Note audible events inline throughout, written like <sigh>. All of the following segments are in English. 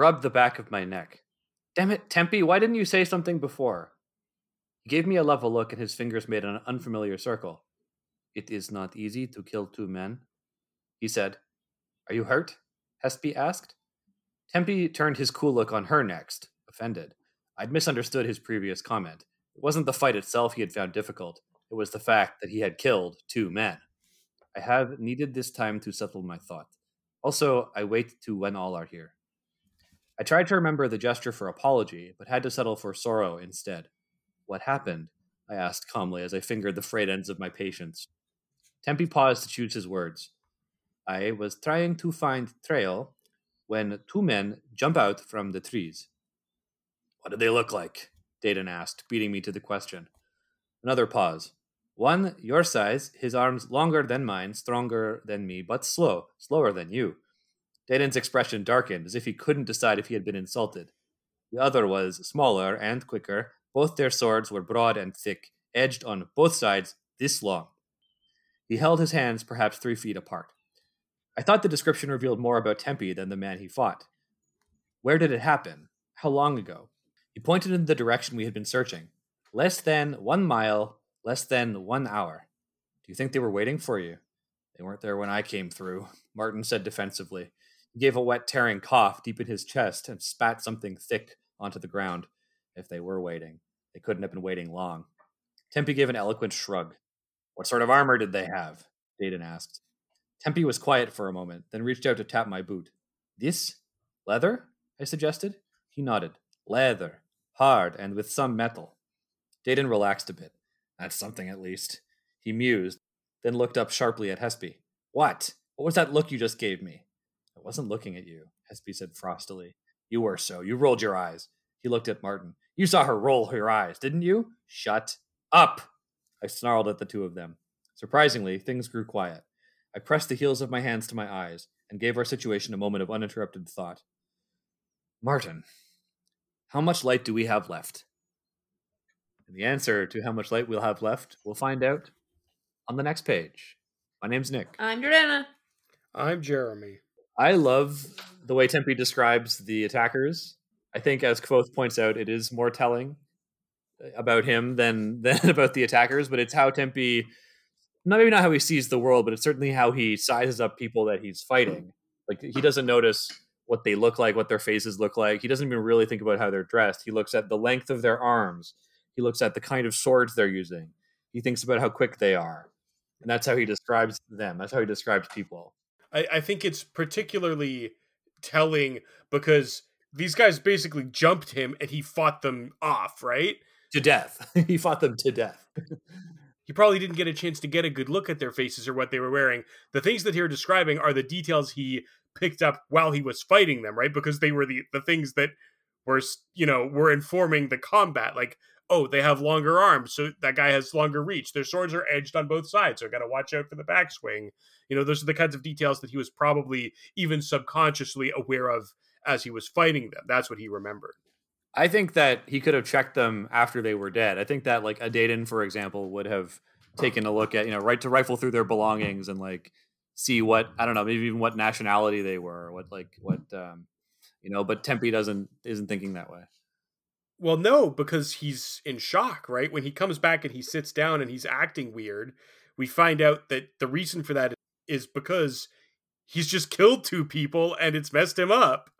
rubbed the back of my neck. Damn it, Tempi, why didn't you say something before? He gave me a level look and his fingers made an unfamiliar circle. It is not easy to kill two men. He said, Are you hurt? Hespe asked. Tempi turned his cool look on her next, offended. I'd misunderstood his previous comment. It wasn't the fight itself he had found difficult, it was the fact that he had killed two men. I have needed this time to settle my thought. Also, I wait to when all are here. I tried to remember the gesture for apology, but had to settle for sorrow instead. What happened? I asked calmly as I fingered the frayed ends of my patience. Tempi paused to choose his words. I was trying to find trail when two men jump out from the trees. What did they look like? Dedan asked, beating me to the question. Another pause. One, your size, his arms longer than mine, stronger than me, but slow, slower than you. Dedan's expression darkened, as if he couldn't decide if he had been insulted. The other was smaller and quicker. Both their swords were broad and thick, edged on both sides, this long. He held his hands perhaps three feet apart. I thought the description revealed more about Tempi than the man he fought. Where did it happen? How long ago? He pointed in the direction we had been searching. Less than one mile, less than one hour. Do you think they were waiting for you? They weren't there when I came through, <laughs> Marten said defensively. He gave a wet, tearing cough deep in his chest and spat something thick onto the ground. If they were waiting, they couldn't have been waiting long. Tempi gave an eloquent shrug. What sort of armor did they have? Dedan asked. Tempi was quiet for a moment, then reached out to tap my boot. This? Leather? I suggested. He nodded. Leather. Hard and with some metal. Dedan relaxed a bit. That's something at least. He mused, then looked up sharply at Hespe. What? What was that look you just gave me? I wasn't looking at you, Hespe said frostily. You were so. You rolled your eyes. He looked at Marten. You saw her roll her eyes, didn't you? Shut up! I snarled at the two of them. Surprisingly, things grew quiet. I pressed the heels of my hands to my eyes and gave our situation a moment of uninterrupted thought. Marten, how much light do we have left? And the answer to how much light we'll have left, we'll find out on the next page. My name's Nick. I'm Jordana. I'm Jeremy. I love the way Tempi describes the attackers. I think, as Kvothe points out, it is more telling about him than <laughs> than about the attackers. But it's how Tempi, not maybe not how he sees the world, but it's certainly how he sizes up people that he's fighting. Like he doesn't notice what they look like, what their faces look like. He doesn't even really think about how they're dressed. He looks at the length of their arms. He looks at the kind of swords they're using. He thinks about how quick they are. And that's how he describes them. That's how he describes people. I, I think it's particularly telling because these guys basically jumped him and he fought them off, right? To death. <laughs> he fought them to death. <laughs> he probably didn't get a chance to get a good look at their faces or what they were wearing. The things that you're describing are the details he picked up while he was fighting them, right? Because they were the, the things that were, you know, were informing the combat. Like, oh, they have longer arms, so that guy has longer reach. Their swords are edged on both sides, so I got to watch out for the backswing. You know, those are the kinds of details that he was probably even subconsciously aware of as he was fighting them. That's what he remembered. I think that he could have checked them after they were dead. I think that like a Dedan, for example, would have taken a look at you know right to rifle through their belongings and like see what I don't know maybe even what nationality they were, what like what um, you know. But Tempi doesn't isn't thinking that way. Well, no, because he's in shock, right? When he comes back and he sits down and he's acting weird, we find out that the reason for that is because he's just killed two people and it's messed him up.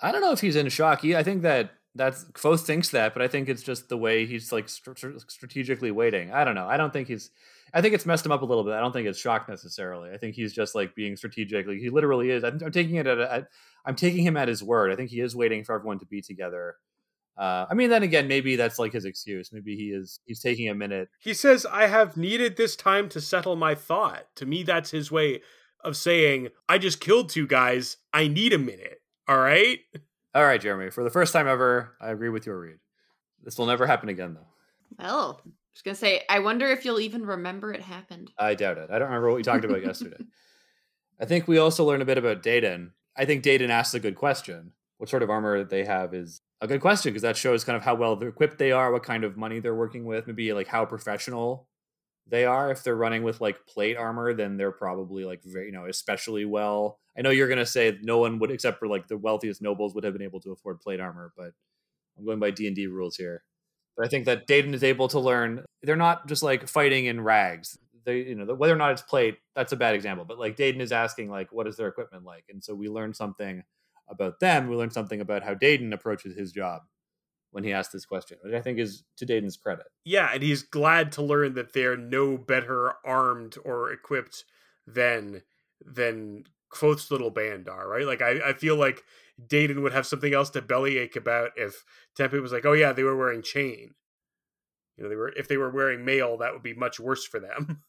I don't know if he's in shock. I think that that's Kvothe thinks that, but I think it's just the way he's like st- strategically waiting. I don't know. I don't think he's. I think it's messed him up a little bit. I don't think it's shock necessarily. I think he's just like being strategic. Like he literally is. I'm, I'm taking it at, I'm taking him at his word. I think he is waiting for everyone to be together. Uh, I mean, then again, maybe that's like his excuse. Maybe he is he's taking a minute. He says, "I have needed this time to settle my thought." To me, that's his way of saying, "I just killed two guys. I need a minute." All right. All right, Jeremy. For the first time ever, I agree with your read. This will never happen again, though. Well, I was gonna say, I wonder if you'll even remember it happened. I doubt it. I don't remember what we talked about <laughs> yesterday. I think we also learned a bit about Dedan. I think Dedan asks a good question. What sort of armor they have is a good question because that shows kind of how well equipped they are, what kind of money they're working with, maybe like how professional they are. If they're running with like plate armor, then they're probably like very, you know, especially well. I know you're gonna say no one would, except for like the wealthiest nobles, would have been able to afford plate armor, but I'm going by D and D rules here. But I think that Dedan is able to learn. They're not just like fighting in rags. They, you know, whether or not it's plate, that's a bad example. But like Dedan is asking, like, what is their equipment like? And so we learn something about them. We learn something about how Dedan approaches his job when he asked this question, which I think is to Dedan's credit. Yeah, and he's glad to learn that they're no better armed or equipped than than Kvothe's little band are, right? Like I, I feel like Dedan would have something else to bellyache about if Tempi was like, Oh yeah, they were wearing chain. You know, they were if they were wearing mail, that would be much worse for them. <laughs>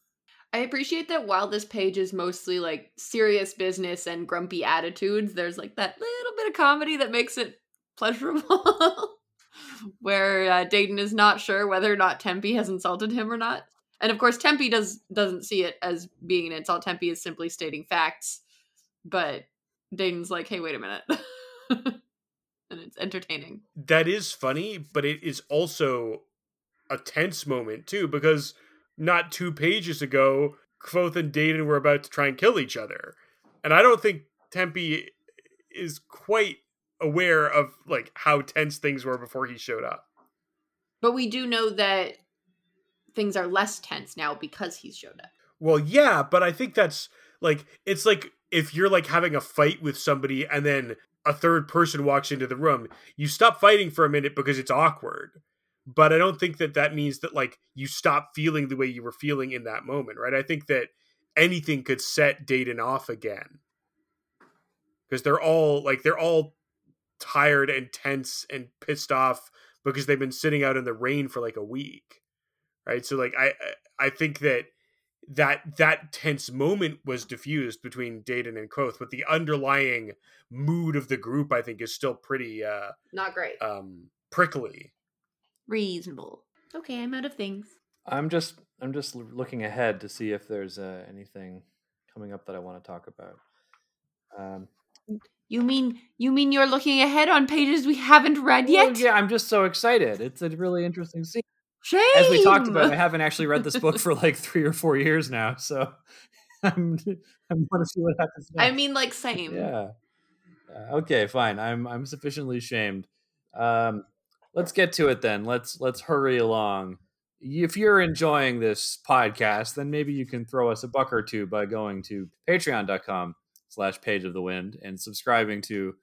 I appreciate that while this page is mostly like serious business and grumpy attitudes, there's like that little bit of comedy that makes it <laughs> pleasurable. Where uh, Dedan is not sure whether or not Tempi has insulted him or not, and of course Tempi does doesn't see it as being an insult. Tempi is simply stating facts, but Dedan's like, "Hey, wait a minute," <laughs> and it's entertaining. That is funny, but it is also a tense moment too because not two pages ago, Kvothe and Dedan were about to try and kill each other. And I don't think Tempi is quite aware of like how tense things were before he showed up. But we do know that things are less tense now because he's showed up. Well, yeah, but I think that's like it's like if you're like having a fight with somebody and then a third person walks into the room, you stop fighting for a minute because it's awkward but I don't think that that means that like you stop feeling the way you were feeling in that moment, right? I think that anything could set Dedan off again because they're all like they're all tired and tense and pissed off because they've been sitting out in the rain for like a week, right? So like I I think that that that tense moment was diffused between Dedan and Kvothe, but the underlying mood of the group I think is still pretty uh not great. Um prickly reasonable. Okay, I'm out of things. I'm just I'm just looking ahead to see if there's uh, anything coming up that I want to talk about. Um, you mean you mean you're looking ahead on pages we haven't read yet? Well, yeah, I'm just so excited. It's a really interesting scene. Shame. As we talked about, I haven't actually read this book <laughs> for like three or four years now, so <laughs> I'm I want to see what happens. Next. I mean, like same. Yeah. Uh, okay, fine. I'm I'm sufficiently shamed. Um, let's get to it then. Let's let's hurry along. If you're enjoying this podcast, then maybe you can throw us a buck or two by going to patreon.com slash page of the wind and subscribing to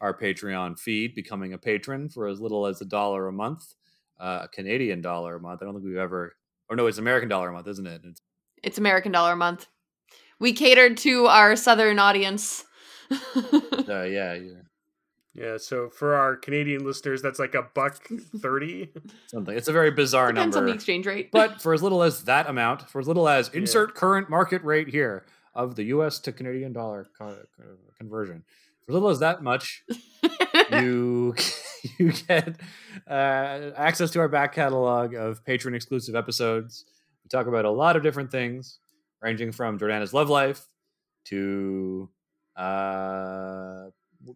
our Patreon feed, becoming a patron for as little as a dollar a month, uh, a Canadian dollar a month. I don't think we've ever, or no, it's American dollar a month, isn't it? It's, it's American dollar a month. We catered to our southern audience. <laughs> uh, yeah, yeah. Yeah, so for our Canadian listeners, that's like a buck <laughs> thirty. Something. It's a very bizarre Depends number. Depends on the exchange rate. but for as little as that amount, for as little as insert yeah. current market rate here of the U.S. to Canadian dollar conversion, for as little as that much, <laughs> you <laughs> you get uh, access to our back catalog of patron exclusive episodes. We talk about a lot of different things, ranging from Jordana's love life to uh,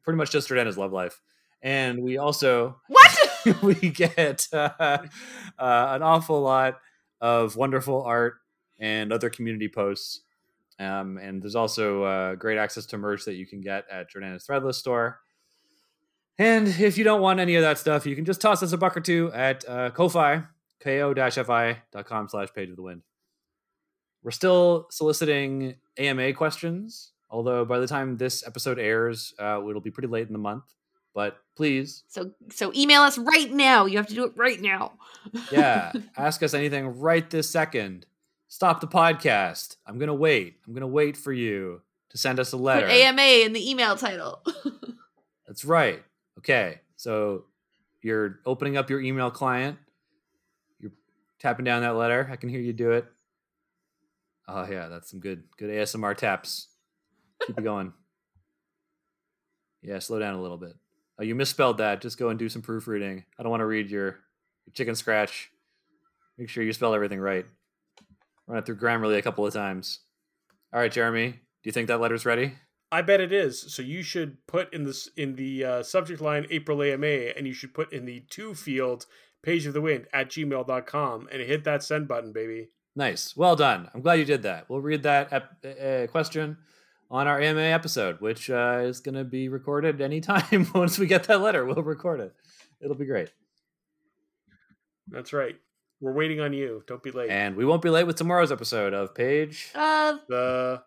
pretty much just Jordana's love life. And we also what <laughs> we get uh, uh, an awful lot of wonderful art and other community posts. Um, and there's also uh, great access to merch that you can get at Jordana's Threadless store. And if you don't want any of that stuff, you can just toss us a buck or two at uh, Ko-Fi, ko-fi.com slash page of the wind. We're still soliciting AMA questions Although by the time this episode airs, uh, it'll be pretty late in the month. But please, so so email us right now. You have to do it right now. yeah, <laughs> ask us anything right this second. Stop the podcast. I'm gonna wait. I'm gonna wait for you to send us a letter. Put AMA in the email title. <laughs> That's right. Okay, so you're opening up your email client. You're tapping down that letter. I can hear you do it. Oh yeah, that's some good good ASMR taps. Keep it going. Yeah, slow down a little bit. Oh, you misspelled that. Just go and do some proofreading. I don't want to read your, your chicken scratch. Make sure you spell everything right. Run it through Grammarly a couple of times. All right, Jeremy. Do you think that letter's ready? I bet it is. So you should put in this in the uh, subject line April AMA, and you should put in the to field page of the wind at gmail.com and hit that send button, baby. Nice. Well done. I'm glad you did that. We'll read that ep- uh, question on our AMA episode, which uh, is going to be recorded anytime. <laughs> Once we get that letter, we'll record it. It'll be great. That's right. We're waiting on you. Don't be late. And we won't be late with tomorrow's episode of Page of the